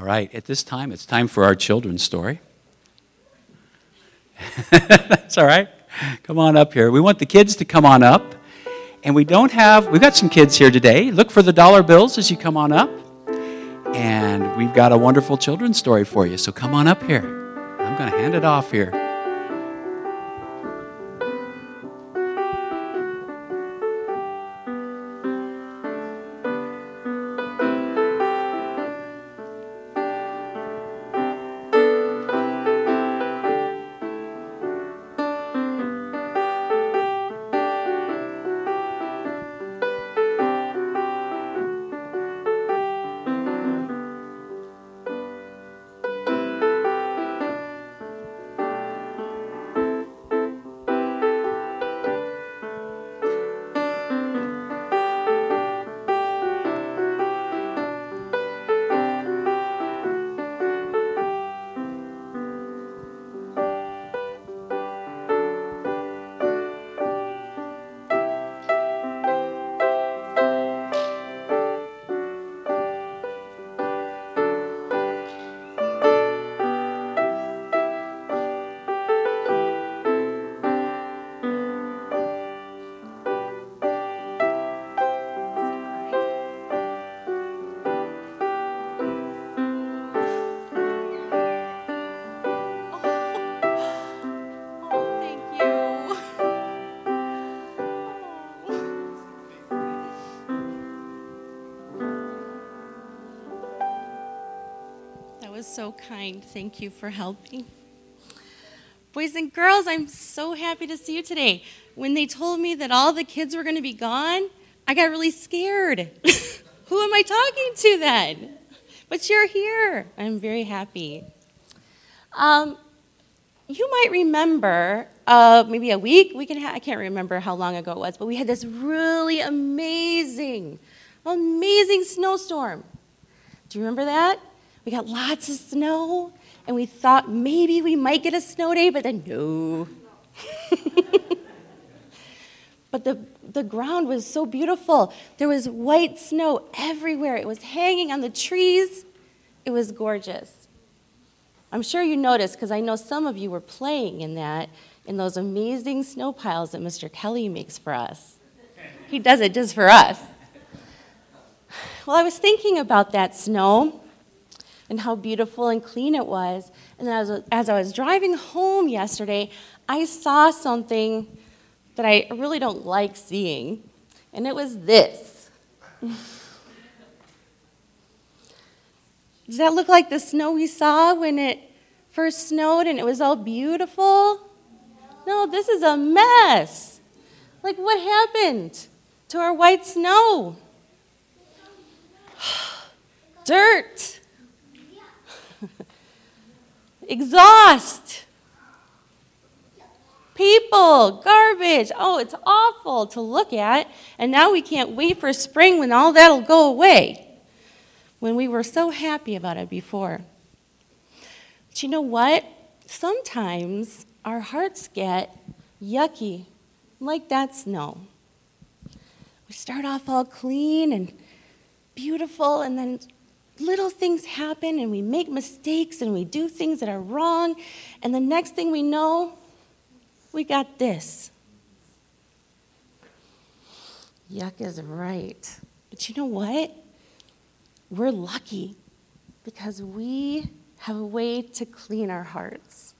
All right, at this time, it's time for our children's story. That's all right. Come on up here. We want the kids to come on up. And we don't have, we've got some kids here today. Look for the dollar bills as you come on up. And we've got a wonderful children's story for you. So come on up here. I'm going to hand it off here. Was so kind. Thank you for helping. Boys and girls, I'm so happy to see you today. When they told me that all the kids were going to be gone, I got really scared. Who am I talking to then? But you're here. I'm very happy. Um, you might remember uh, maybe a week, week and a half, I can't remember how long ago it was, but we had this really amazing, amazing snowstorm. Do you remember that? We got lots of snow, and we thought maybe we might get a snow day, but then no. but the, the ground was so beautiful. There was white snow everywhere, it was hanging on the trees. It was gorgeous. I'm sure you noticed because I know some of you were playing in that, in those amazing snow piles that Mr. Kelly makes for us. He does it just for us. Well, I was thinking about that snow and how beautiful and clean it was. And as, as I was driving home yesterday, I saw something that I really don't like seeing, and it was this. Does that look like the snow we saw when it first snowed and it was all beautiful? No, this is a mess. Like, what happened to our white snow? Dirt, exhaust, people, garbage. Oh, it's awful to look at. And now we can't wait for spring when all that'll go away when we were so happy about it before. But you know what? Sometimes our hearts get yucky, like that snow. We start off all clean and beautiful, and then little things happen, and we make mistakes, and we do things that are wrong, and the next thing we know, we got this. Yuck is right. But you know what? We're lucky because we have a way to clean our hearts.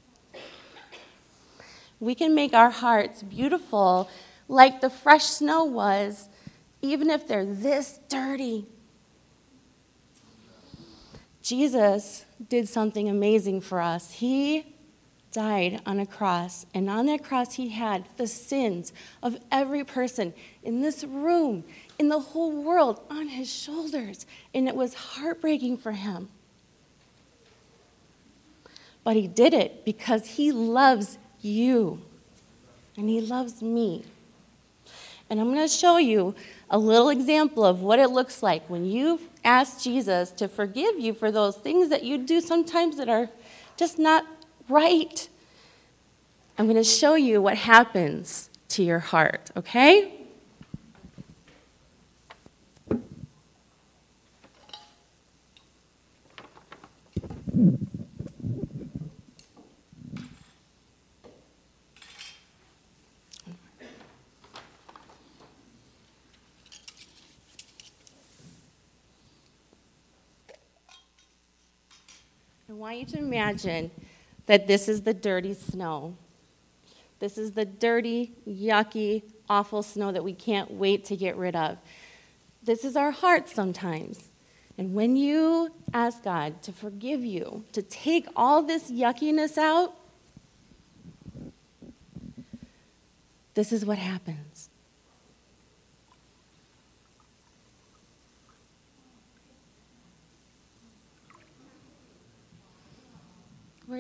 We can make our hearts beautiful like the fresh snow was, even if they're this dirty. Jesus did something amazing for us. He died on a cross, and on that cross, he had the sins of every person in this room, in the whole world, on his shoulders, and it was heartbreaking for him. But he did it because he loves you, and he loves me. And I'm going to show you a little example of what it looks like when you ask Jesus to forgive you for those things that you do sometimes that are just not right. I'm going to show you what happens to your heart, okay? Want you to imagine that this is the dirty snow. This is the dirty, yucky, awful snow that we can't wait to get rid of. This is our heart sometimes. And when you ask God to forgive you, to take all this yuckiness out, this is what happens.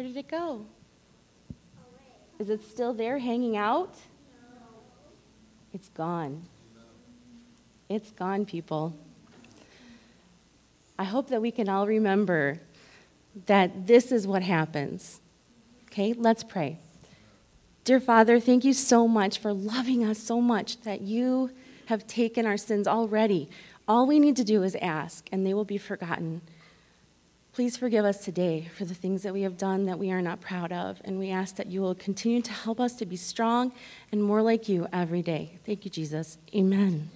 Where did it go? Is it still there hanging out? It's gone. It's gone, people. I hope that we can all remember that this is what happens. Okay, let's pray. Dear Father, thank you so much for loving us so much that you have taken our sins already. All we need to do is ask, and they will be forgotten. Please forgive us today for the things that we have done that we are not proud of, and we ask that you will continue to help us to be strong and more like you every day. Thank you, Jesus. Amen.